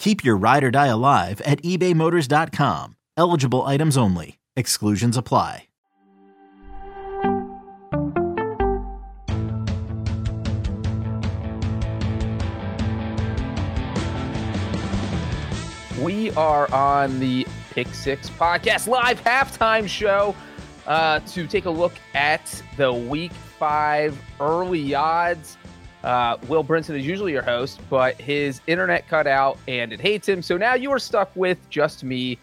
Keep your ride or die alive at ebaymotors.com. Eligible items only. Exclusions apply. We are on the Pick Six Podcast live halftime show uh, to take a look at the Week Five early odds. Uh, Will Brinson is usually your host, but his internet cut out and it hates him. So now you are stuck with just me,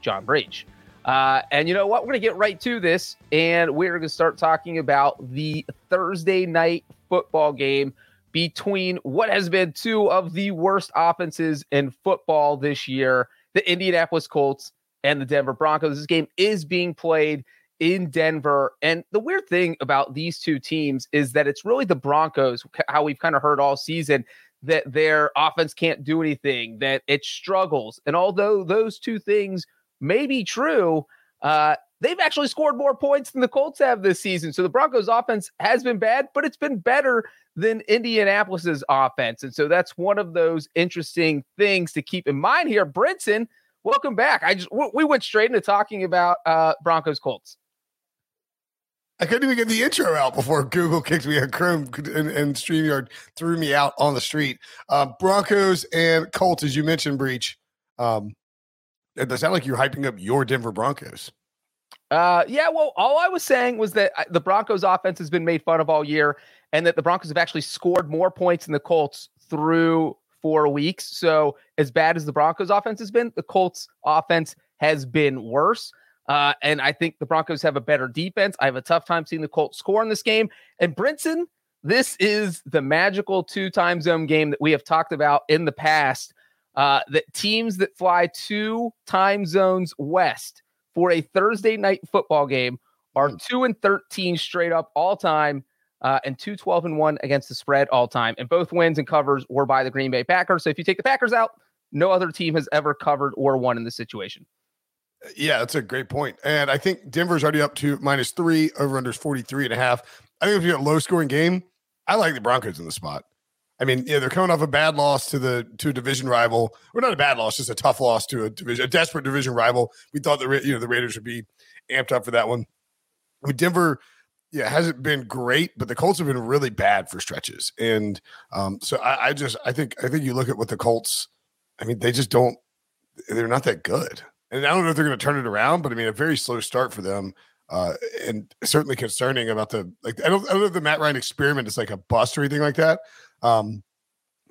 John Breech. Uh, and you know what? We're going to get right to this, and we're going to start talking about the Thursday night football game between what has been two of the worst offenses in football this year the Indianapolis Colts and the Denver Broncos. This game is being played in Denver. And the weird thing about these two teams is that it's really the Broncos, how we've kind of heard all season, that their offense can't do anything, that it struggles. And although those two things may be true, uh, they've actually scored more points than the Colts have this season. So the Broncos offense has been bad, but it's been better than Indianapolis's offense. And so that's one of those interesting things to keep in mind here. Brinson, welcome back. I just we went straight into talking about uh, Broncos Colts. I couldn't even get the intro out before Google kicked me a Chrome and, and StreamYard threw me out on the street. Um, Broncos and Colts, as you mentioned, Breech. Um, it does sound like you're hyping up your Denver Broncos. Uh, yeah, well, all I was saying was that uh, the Broncos offense has been made fun of all year and that the Broncos have actually scored more points than the Colts through four weeks. So, as bad as the Broncos offense has been, the Colts offense has been worse. Uh, and I think the Broncos have a better defense. I have a tough time seeing the Colts score in this game. And Brinson, this is the magical two time zone game that we have talked about in the past. Uh, that teams that fly two time zones west for a Thursday night football game are hmm. 2 and 13 straight up all time uh, and 2 12 and 1 against the spread all time. And both wins and covers were by the Green Bay Packers. So if you take the Packers out, no other team has ever covered or won in this situation. Yeah, that's a great point. And I think Denver's already up to minus three, over under 43 and a half. I think if you get a low scoring game, I like the Broncos in the spot. I mean, yeah, they're coming off a bad loss to the to a division rival. Or not a bad loss, just a tough loss to a division, a desperate division rival. We thought the you know the Raiders would be amped up for that one. With Denver, yeah, hasn't been great, but the Colts have been really bad for stretches. And um, so I, I just I think I think you look at what the Colts, I mean, they just don't they're not that good and I don't know if they're going to turn it around, but I mean, a very slow start for them, uh, and certainly concerning about the like. I don't, I don't know if the Matt Ryan experiment is like a bust or anything like that. Um,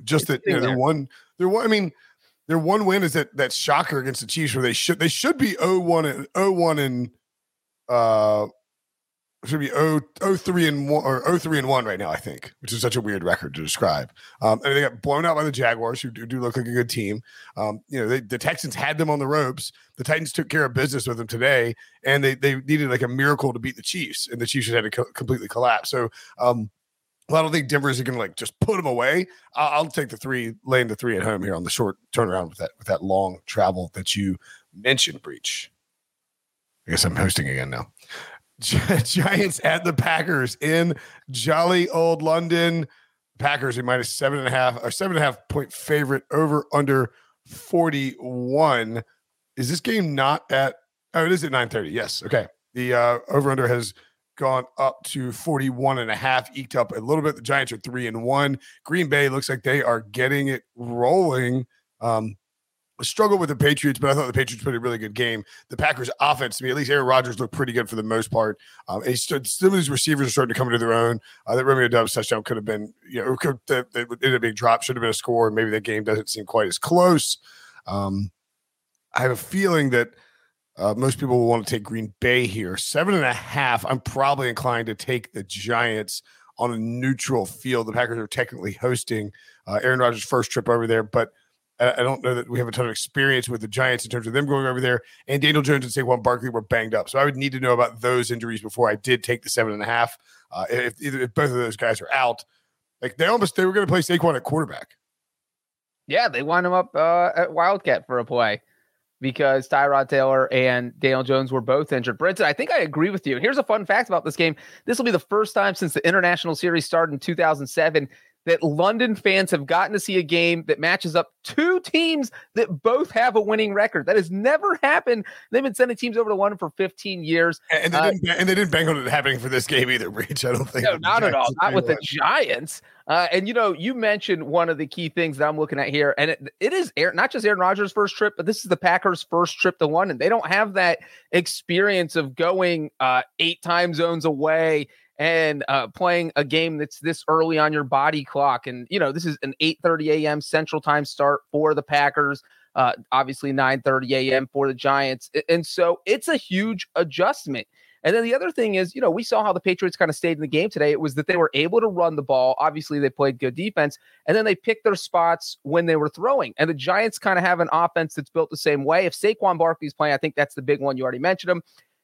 just that you know, they're one, they're one. I mean, their one win is that that shocker against the Chiefs where they should they should be 0-1 and 0-1 and uh should be 0, 03 and 1 or 03 and 1 right now, I think, which is such a weird record to describe. Um, and they got blown out by the Jaguars, who do, do look like a good team. Um, you know, they, the Texans had them on the ropes. The Titans took care of business with them today, and they they needed like a miracle to beat the Chiefs, and the Chiefs had to co- completely collapse. So, um, well, I don't think Denver is going to like just put them away. I'll, I'll take the three, laying the three at home here on the short turnaround with that with that long travel that you mentioned. Breech. I guess I'm hosting again now. Giants at the Packers in jolly old London. Packers are minus seven and a half or seven and a half point favorite over under 41. Is this game not at oh it is at 9:30. Yes. Okay. The uh over under has gone up to 41 and a half, eked up a little bit. The Giants are three and one. Green Bay looks like they are getting it rolling. Um, struggled with the Patriots, but I thought the Patriots played a really good game. The Packers offense, to me, at least Aaron Rodgers looked pretty good for the most part. Um, and stood, some of these receivers are starting to come into their own. Uh, that Romeo Doubs touchdown could have been, you know, could, that, that ended up being dropped, should have been a score. Maybe that game doesn't seem quite as close. Um, I have a feeling that uh, most people will want to take Green Bay here. Seven and a half. I'm probably inclined to take the Giants on a neutral field. The Packers are technically hosting uh, Aaron Rodgers' first trip over there, but I, don't know that we have a ton of experience with the Giants in terms of them going over there. And Daniel Jones and Saquon Barkley were banged up, so I would need to know about those injuries before I did take the seven and a half. Uh, if, if both of those guys are out, like they almost they were going to play Saquon at quarterback. Yeah, they wind him up uh, at Wildcat for a play because Tyrod Taylor and Daniel Jones were both injured. Brinson, I think I agree with you. Here's a fun fact about this game. This will be the first time since the international series started in 2007 that London fans have gotten to see a game that matches up two teams that both have a winning record. That has never happened. They've been sending teams over to London for 15 years. And they, uh, didn't, and they didn't bank on it happening for this game either, Breech. I don't think. No, not at all. Not with the Giants. Uh, and you know, you mentioned one of the key things that I'm looking at here, and it, it is Aaron, not just Aaron Rodgers' first trip, but this is the Packers' first trip to London. They don't have that experience of going uh, eight time zones away and uh, playing a game that's this early on your body clock. And you know, this is an 8:30 a.m. Central Time start for the Packers. Uh, obviously 9:30 a.m. for the Giants, and so it's a huge adjustment. And then the other thing is, you know, we saw how the Patriots kind of stayed in the game today. It was that they were able to run the ball. Obviously, they played good defense, and then they picked their spots when they were throwing. And the Giants kind of have an offense that's built the same way. If Saquon Barkley's playing, I think that's the big one. You already mentioned him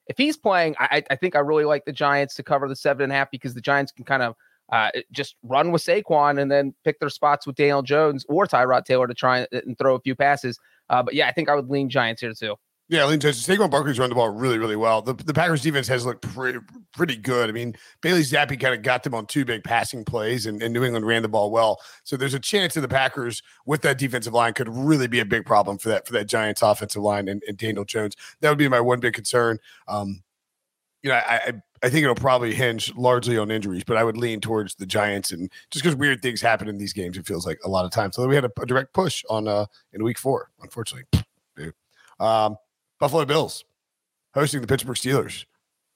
if he's playing, I, I think I really like the Giants to cover the seven and a half because the Giants can kind of uh, just run with Saquon and then pick their spots with Daniel Jones or Tyrod Taylor to try and, throw a few passes. Uh, but yeah, I think I would lean Giants here too. Yeah, Lane Johnson. Saquon Barkley's run the ball really, really well. The, the Packers defense has looked pretty, pretty good. I mean, Bailey Zappe kind of got them on two big passing plays, and, and New England ran the ball well. So there's a chance that the Packers with that defensive line could really be a big problem for that for that Giants offensive line and, and Daniel Jones. That would be my one big concern. Um, you know, I, I think it'll probably hinge largely on injuries, but I would lean towards the Giants, and just because weird things happen in these games, it feels like a lot of times. So we had a, a direct push on uh in week four, unfortunately. Um, Buffalo Bills hosting the Pittsburgh Steelers.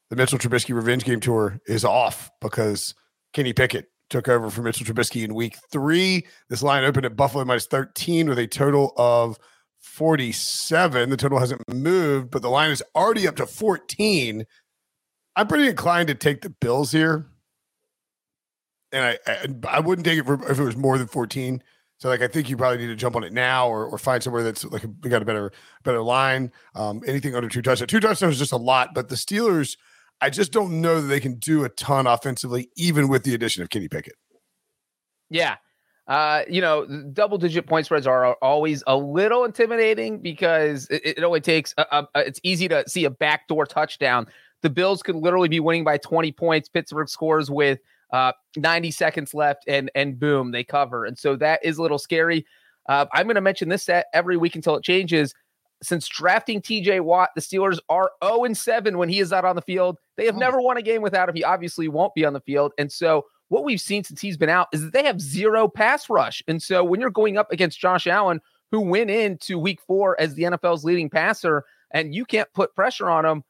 The Mitchell Trubisky revenge game tour is off because Kenny Pickett took over for Mitchell Trubisky in week three. This line opened at Buffalo minus 13 with a total of 47. The total hasn't moved, but the line is already up to 14 I'm pretty inclined to take the Bills here, and I I, I wouldn't take it for, if it was more than 14. So like I think you probably need to jump on it now or, or find somewhere that's like we got a better better line. Um, anything under two touchdowns. Two touchdowns is just a lot, but the Steelers, I just don't know that they can do a ton offensively, even with the addition of Kenny Pickett. Yeah. Uh, you know, double digit point spreads are always a little intimidating because it, it only takes a, a, it's easy to see a backdoor touchdown the Bills could literally be winning by 20 points. Pittsburgh scores with uh, 90 seconds left, and and boom, they cover. And so that is a little scary. Uh, I'm going to mention this set every week until it changes. Since drafting TJ Watt, the Steelers are 0 and 7 when he is out on the field. They have oh. never won a game without him. He obviously won't be on the field. And so what we've seen since he's been out is that they have zero pass rush. And so when you're going up against Josh Allen, who went into week four as the NFL's leading passer, and you can't put pressure on him,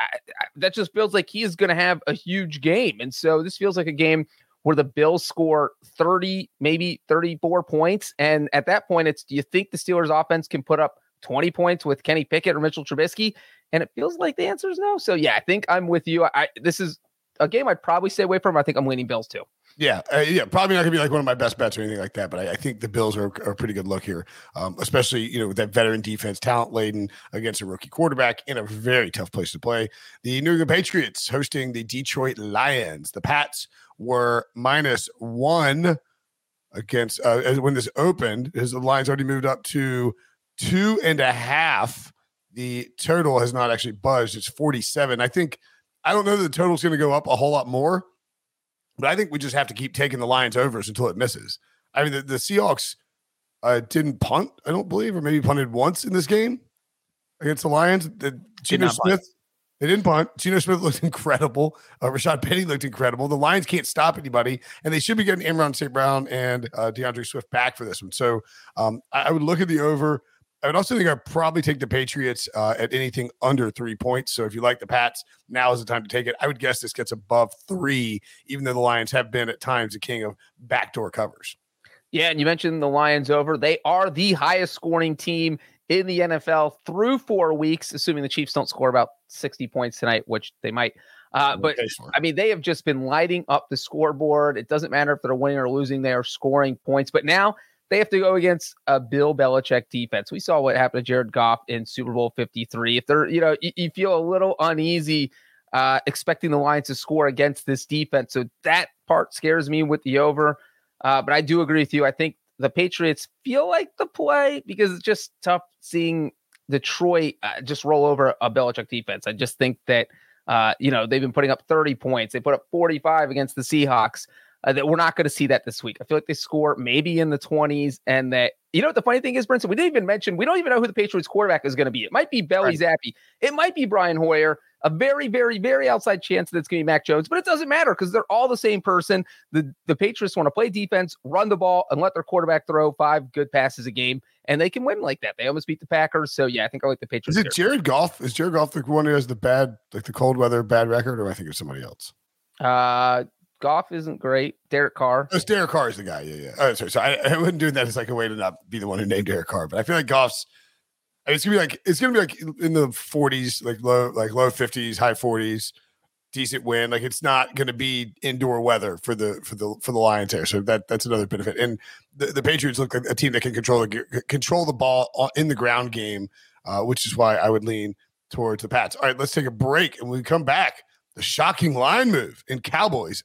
I, I, that just feels like he is going to have a huge game. And so this feels like a game where the Bills score 30, maybe 34 points. And at that point, it's do you think the Steelers offense can put up 20 points with Kenny Pickett or Mitchell Trubisky? And it feels like the answer is no. So yeah, I think I'm with you. I this is a game I'd probably stay away from. I think I'm leaning Bills too. Yeah, uh, yeah, probably not gonna be like one of my best bets or anything like that. But I, I think the Bills are, are, a pretty good look here, um, especially you know with that veteran defense, talent laden against a rookie quarterback in a very tough place to play. The New England Patriots hosting the Detroit Lions. The Pats were minus one against uh, when this opened. His the Lions already moved up to two and a half. The total has not actually budged. It's 47. I think I don't know that the total's going to go up a whole lot more, but I think we just have to keep taking the Lions overs until it misses. I mean, the, the Seahawks uh, didn't punt, I don't believe, or maybe punted once in this game against the Lions. The, Geno Smith, punt. they didn't punt. Geno Smith looked incredible. Uh, Rashaad Penny looked incredible. The Lions can't stop anybody, and they should be getting Amon St. Brown and uh, D'Andre Swift back for this one. So um, I, I would look at the over. I would also think I'd probably take the Patriots uh, at anything under three points. So if you like the Pats, now is the time to take it. I would guess this gets above three, even though the Lions have been at times the king of backdoor covers. Yeah, and you mentioned the Lions over. They are the highest scoring team in the NFL through four weeks, assuming the Chiefs don't score about 60 points tonight, which they might. Uh, but I mean, they have just been lighting up the scoreboard. It doesn't matter if they're winning or losing, they are scoring points. But now they have to go against a Bill Belichick defense. We saw what happened to Jared Goff in Super Bowl 53. If they're, you know, you, you feel a little uneasy uh, expecting the Lions to score against this defense. So that part scares me with the over. Uh, but I do agree with you. I think the Patriots feel like the play because it's just tough seeing Detroit uh, just roll over a Belichick defense. I just think that, uh, you know, they've been putting up 30 points. They put up 45 against the Seahawks uh, that we're not going to see that this week. I feel like they score maybe in the 20s, and that you know what the funny thing is, Brinson, we didn't even mention we don't even know who the Patriots quarterback is going to be. It might be Bailey right. Zappe, it might be Brian Hoyer. A very, very, very outside chance that it's going to be Mac Jones, but it doesn't matter because they're all the same person. The the Patriots want to play defense, run the ball, and let their quarterback throw five good passes a game, and they can win like that. They almost beat the Packers, so yeah, I think I like the Patriots. Is it. Jared Goff? Is Jared Goff the one who has the bad, like the cold weather bad record, or I think it's somebody else? Uh, Goff isn't great. Derek Carr. Oh, it's Derek Carr is the guy. Yeah, yeah. Oh, sorry. So I, I wouldn't doing that as like a way to not be the one who named Derek Carr. But I feel like Goff's. It's gonna be like it's gonna be like in the 40s, like low, like low 50s, high 40s, decent wind. Like it's not gonna be indoor weather for the for the for the Lions there. So that that's another benefit. And the, the Patriots look like a team that can control the control the ball in the ground game, uh, which is why I would lean towards the Pats. All right, let's take a break, and when we come back, the shocking line move in Cowboys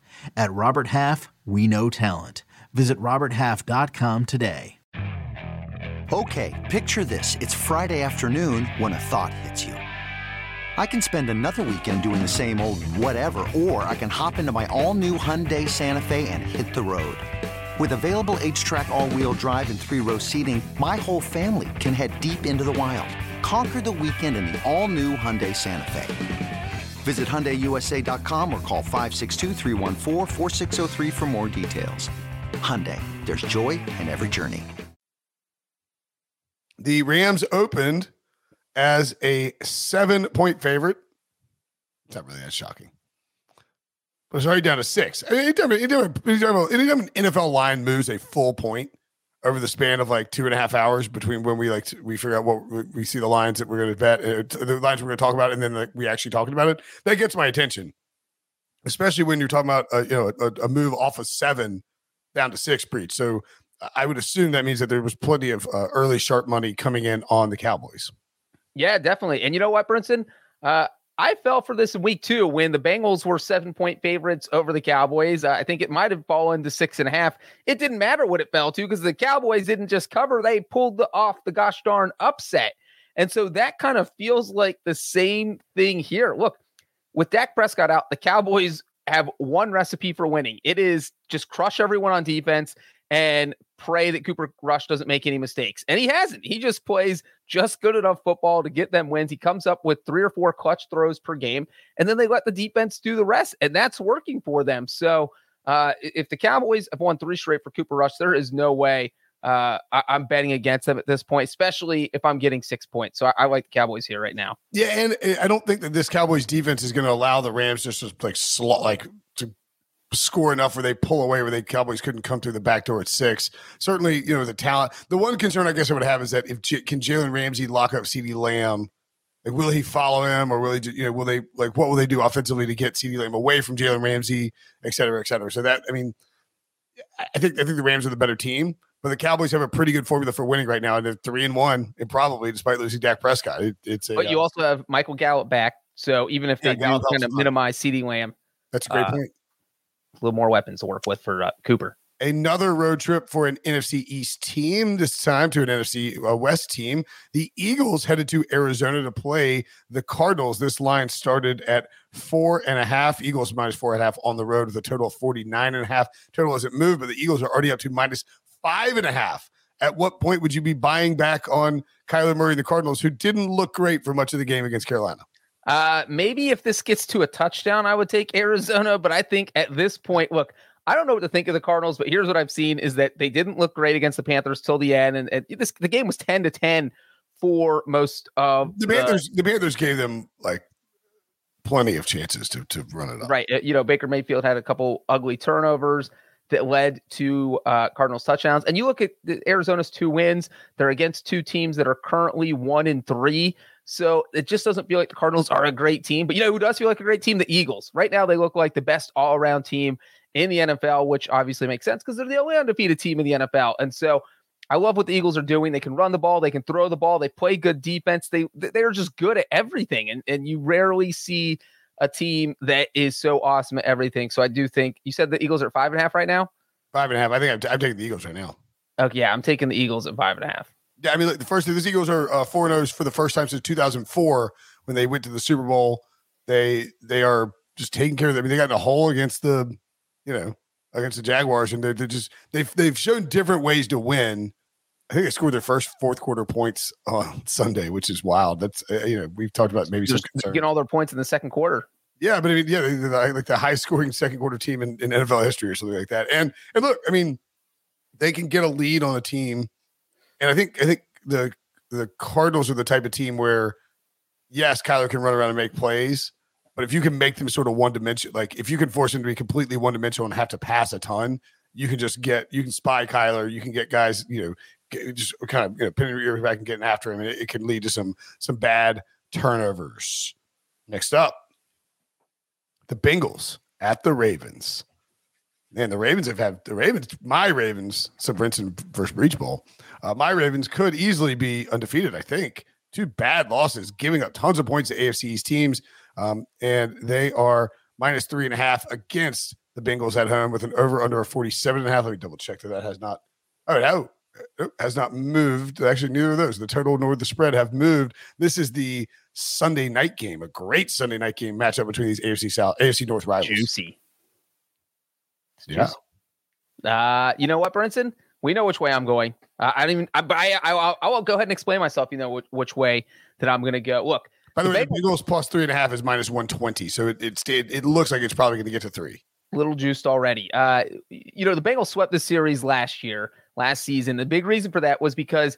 At Robert Half, we know talent. Visit RobertHalf.com today. Okay, picture this. It's Friday afternoon when a thought hits you. I can spend another weekend doing the same old whatever, or I can hop into my all new Hyundai Santa Fe and hit the road. With available HTRAC, all wheel drive, and three row seating, my whole family can head deep into the wild. Conquer the weekend in the all new Hyundai Santa Fe. Visit HyundaiUSA.com or call 562 for more details. Hyundai, there's joy in every journey. The Rams opened as a seven-point favorite. It's not really that shocking. But it's already down to six. anytime, anytime, anytime an NFL line moves a full point, over the span of like two and a half hours between when we like we figure out what we see the lines that we're going to bet, uh, the lines we're going to talk about, and then like, we actually talking about it. That gets my attention, especially when you're talking about uh, you know a, a, move off of seven down to six Breech. So I would assume that means that there was plenty of uh, early sharp money coming in on the Cowboys. Yeah, definitely. And you know what, Brinson? I fell for this in week two when the Bengals were seven point favorites over the Cowboys. I think it might have fallen to six and a half. It didn't matter what it fell to because the Cowboys didn't just cover, they pulled the, off the gosh darn upset. And so that kind of feels like the same thing here. Look, with Dak Prescott out, the Cowboys have one recipe for winning. It is just crush everyone on defense and pray that Cooper Rush doesn't make any mistakes. And he hasn't. He just plays just good enough football to get them wins. He comes up with three or four clutch throws per game, and then they let the defense do the rest, and that's working for them. So uh, if the Cowboys have won three straight for Cooper Rush, there is no way uh, I, am betting against them at this point, especially if I'm getting six points. So I, I, like the Cowboys here right now. Yeah, and eh, I don't think that this Cowboys defense is going to allow the Rams just to like slot like score enough where they pull away where they Cowboys couldn't come through the back door at six. Certainly, you know the talent. The one concern I guess I would have is that if J- can Jalen Ramsey lock up CeeDee Lamb. Like, will he follow him, or will he? You know, will they like what will they do offensively to get CeeDee Lamb away from Jalen Ramsey, et cetera, et cetera? So that I mean, I think I think the Rams are the better team. But the Cowboys have a pretty good formula for winning right now, and they're three and one, and probably despite losing Dak Prescott, it, it's. A, but you uh, also have Michael Gallup back, so even if they yeah, do kind of minimize CeeDee Lamb, that's a great uh, point. A little more weapons to work with for uh, Cooper another road trip for an NFC East team, this time to an NFC uh, West team. The Eagles headed to Arizona to play the Cardinals. This line started at four and a half. Eagles minus four and a half on the road with a total of 49 and a half. Total hasn't moved, but the Eagles are already up to minus five and a half. At what point would you be buying back on Kyler Murray the Cardinals, who didn't look great for much of the game against Carolina? Uh, maybe if this gets to a touchdown, I would take Arizona. But I think at this point, look, I don't know what to think of the Cardinals, but here's what I've seen is that they didn't look great against the Panthers till the end, and, and this the game was ten to ten for most of the Panthers. The, the Panthers gave them like plenty of chances to to run it up. Right, uh, you know Baker Mayfield had a couple ugly turnovers that led to uh, Cardinals touchdowns, and you look at the, Arizona's two wins; they're against two teams that are currently one in three. So it just doesn't feel like the Cardinals are a great team. But you know who does feel like a great team? The Eagles. Right now, they look like the best all around team in the NFL, which obviously makes sense because they're the only undefeated team in the NFL. And so I love what the Eagles are doing. They can run the ball, they can throw the ball, they play good defense. They they're just good at everything. And and you rarely see a team that is so awesome at everything. So I do think you said the Eagles are five and a half right now. Five and a half. I think I'm, I'm taking the Eagles right now. Okay, yeah, I'm taking the Eagles at five and a half. Yeah, I mean, look, the first these Eagles are uh, four and O's for the first time since 2004 when they went to the Super Bowl. They they are just taking care of them. I mean, they got in a hole against the, you know, against the Jaguars, and they're, they're just they've they've shown different ways to win. I think they scored their first fourth quarter points on Sunday, which is wild. That's uh, you know we've talked about maybe just getting all their points in the second quarter. Yeah, but I mean, yeah, they're like the high scoring second quarter team in, in NFL history or something like that. And and look, I mean, they can get a lead on a team, and I think I think the the Cardinals are the type of team where yes, Kyler can run around and make plays, but if you can make them sort of one dimensional, like if you can force them to be completely one dimensional and have to pass a ton, you can just get you can spy Kyler. You can get guys, you know, get, just kind of you know pinning your ear back and getting after him, and it, it can lead to some some bad turnovers. Next up, the Bengals at the Ravens. Man, the Ravens have had the Ravens, my Ravens, so Brinson versus Breech Bowl. Uh, my Ravens could easily be undefeated, I think. Two bad losses, giving up tons of points to AFC East teams. Um, and they are minus three and a half against the Bengals at home with an over under a 47 and a half. Let me double check that that has not, oh, no, uh, has not moved. Actually, neither of those, the total nor the spread, have moved. This is the Sunday night game, a great Sunday night game matchup between these AFC South, AFC North rivals. Juicy. yeah. Uh, you know what, Brinson? We know which way I'm going. Uh, I don't even. I, I, I, I will go ahead and explain myself. You know which, which way that I'm going to go. Look, by the, the way, Bengals, Bengals plus three and a half is minus one twenty, so it, it it, it looks like it's probably going to get to three. Little juiced already. Uh, you know the Bengals swept the series last year, last season. The big reason for that was because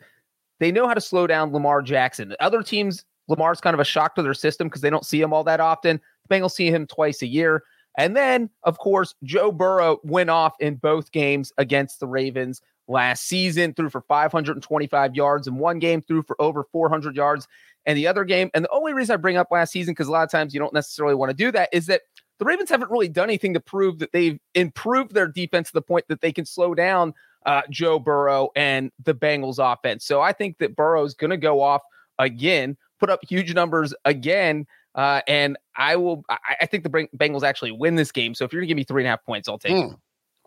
they know how to slow down Lamar Jackson. Other teams, Lamar's kind of a shock to their system because they don't see him all that often. The Bengals see him twice a year. And then, of course, Joe Burrow went off in both games against the Ravens last season, threw for 525 yards in one game, threw for over 400 yards and the other game. And the only reason I bring up last season, because a lot of times you don't necessarily want to do that, is that the Ravens haven't really done anything to prove that they've improved their defense to the point that they can slow down uh, Joe Burrow and the Bengals offense. So I think that Burrow is going to go off again, put up huge numbers again. Uh, and I will, I, I, think the Bengals actually win this game. So if you're going to give me three and a half points, I'll take mm. it.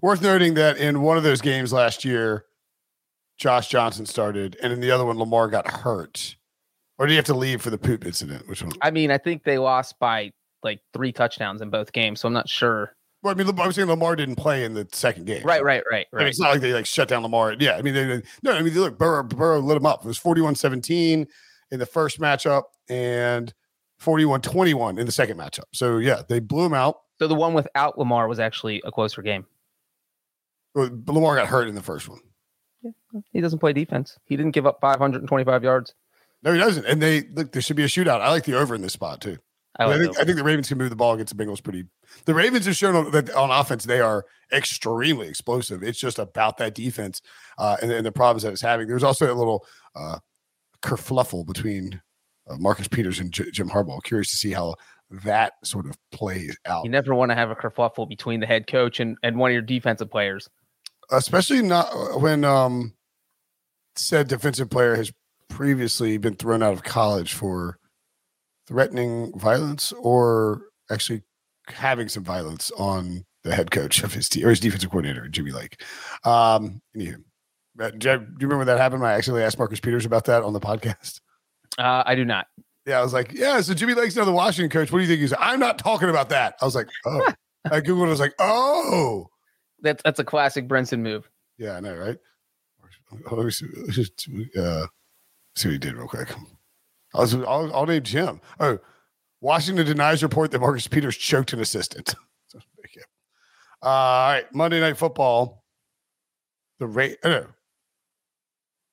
Worth noting that in one of those games last year, Josh Johnson started, and in the other one, Lamar got hurt. Or do you have to leave for the poop incident? Which one? I mean, I think they lost by like three touchdowns in both games, so I'm not sure. Well, I mean, I was saying Lamar didn't play in the second game. Right, right, right, I mean, it's not like they like shut down Lamar. Yeah, I mean, they, they- no, I mean, look, Burrow, Burrow lit him up. It was 41-17 in the first matchup and 41-21 in the second matchup. So yeah, they blew him out. So the one without Lamar was actually a closer game. Well, Lamar got hurt in the first one. Yeah, He doesn't play defense. He didn't give up 525 yards. No, he doesn't. And they look, there should be a shootout. I like the over in this spot too. I I, like think the- I think the Ravens can move the ball against the Bengals pretty. The Ravens have shown on- that on offense they are extremely explosive. It's just about that defense uh, and, and the problems that it's having. There's also a little uh, kerfluffle between uh, Marcus Peters and J- Jim Harbaugh. Curious to see how that sort of plays out, you never want to have a kerfluffle between the head coach and, and one of your defensive players. Especially not uh, when um, said defensive player has previously been thrown out of college for threatening violence or actually having some violence on the head coach of his team or his defensive coordinator, Jimmy Lake. Um, anywho, do you remember that happened? I actually asked Marcus Peters about that on the podcast. Uh, I do not. Yeah, I was like, yeah, so Jimmy Lake's now the Washington coach. What do you think? He's like, I'm not talking about that. I was like, oh. I Googled it. I was like, oh. That's that's a classic Brinson move. Yeah, I know, right? Let me see, uh, see what he did real quick. I was, I'll, I'll name Jim. Oh, Washington denies report that Marcus Peters choked an assistant. So, yeah. Uh, all right, Monday Night Football. The rate, I know.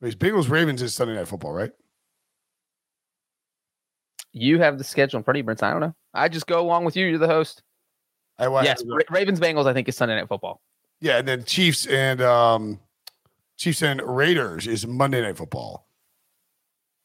Wait, Bengals Ravens is Sunday Night Football, right? You have the schedule in front of you, Brinson. I don't know. I just go along with you. You're the host. I, I- yes, Ra- Ravens Bengals. I think is Sunday Night Football. Yeah, and then Chiefs and um Chiefs and Raiders is Monday Night Football.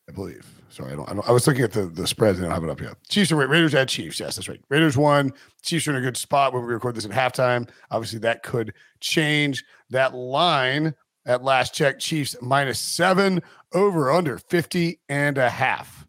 I believe. Sorry, I don't, I don't. I was looking at the the spreads and I don't have it up yet. Chiefs and Ra- Raiders at Chiefs. Yes, that's right. Raiders won. Chiefs are in a good spot when we record this at halftime. Obviously, that could change. That line at last check, Chiefs minus seven over under 50 and a half.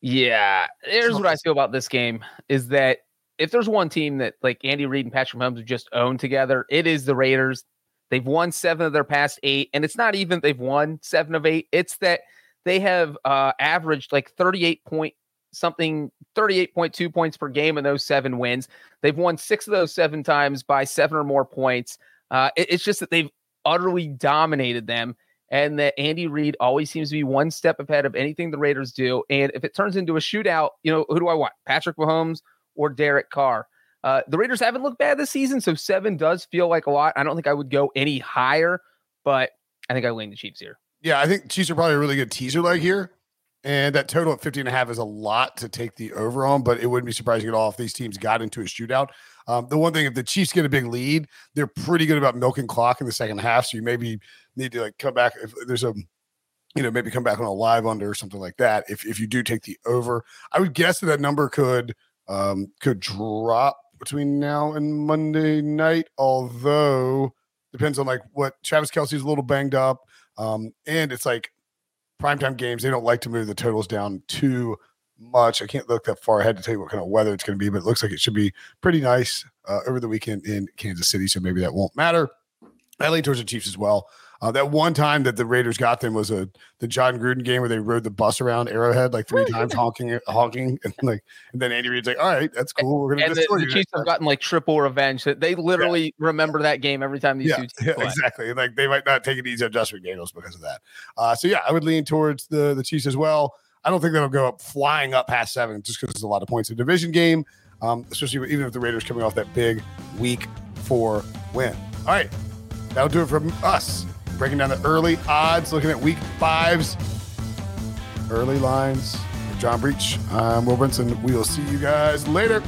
Yeah, here's what I feel about this game is that if there's one team that like Andy Reid and Patrick Mahomes have just owned together, it is the Raiders. They've won seven of their past eight, and it's not even they've won seven of eight. It's that they have uh, averaged like 38 point something, 38.2 points per game in those seven wins. They've won six of those seven times by seven or more points. Uh, it- it's just that they've utterly dominated them and that Andy Reid always seems to be one step ahead of anything the Raiders do. And if it turns into a shootout, you know, who do I want? Patrick Mahomes or Derek Carr? Uh, the Raiders haven't looked bad this season, so seven does feel like a lot. I don't think I would go any higher, but I think I lean the Chiefs here. Yeah, I think Chiefs are probably a really good teaser leg here. And that total at 50 and a half is a lot to take the over on, but it wouldn't be surprising at all if these teams got into a shootout. Um, the one thing, if the Chiefs get a big lead, they're pretty good about milking clock in the second half. So you maybe need to like come back if there's a, you know, maybe come back on a live under or something like that. If if you do take the over, I would guess that that number could um could drop between now and Monday night. Although depends on like what Travis Kelce's a little banged up. Um, and it's like primetime games, they don't like to move the totals down too much. I can't look that far ahead to tell you what kind of weather it's going to be, but it looks like it should be pretty nice uh, over the weekend in Kansas City. So maybe that won't matter. I lean towards the Chiefs as well. Uh, that one time that the Raiders got them was a the Jon Gruden game where they rode the bus around Arrowhead like three times, honking, honking, and like, and then Andy Reid's like, "All right, that's cool. We're gonna And the, the you." Chiefs have gotten like triple revenge. That They literally remember that game every time these yeah, two teams yeah, play. exactly. Like they might not take it easy on Josh McDaniels because of that. Uh, so yeah, I would lean towards the the Chiefs as well. I don't think that'll go up flying up past seven just because there's a lot of points in the division game, um, especially even if the Raiders coming off that big week four win. All right, that'll do it from us. Breaking down the early odds, looking at week fives, early lines. John Breech, I'm Will Brinson. We will see you guys later.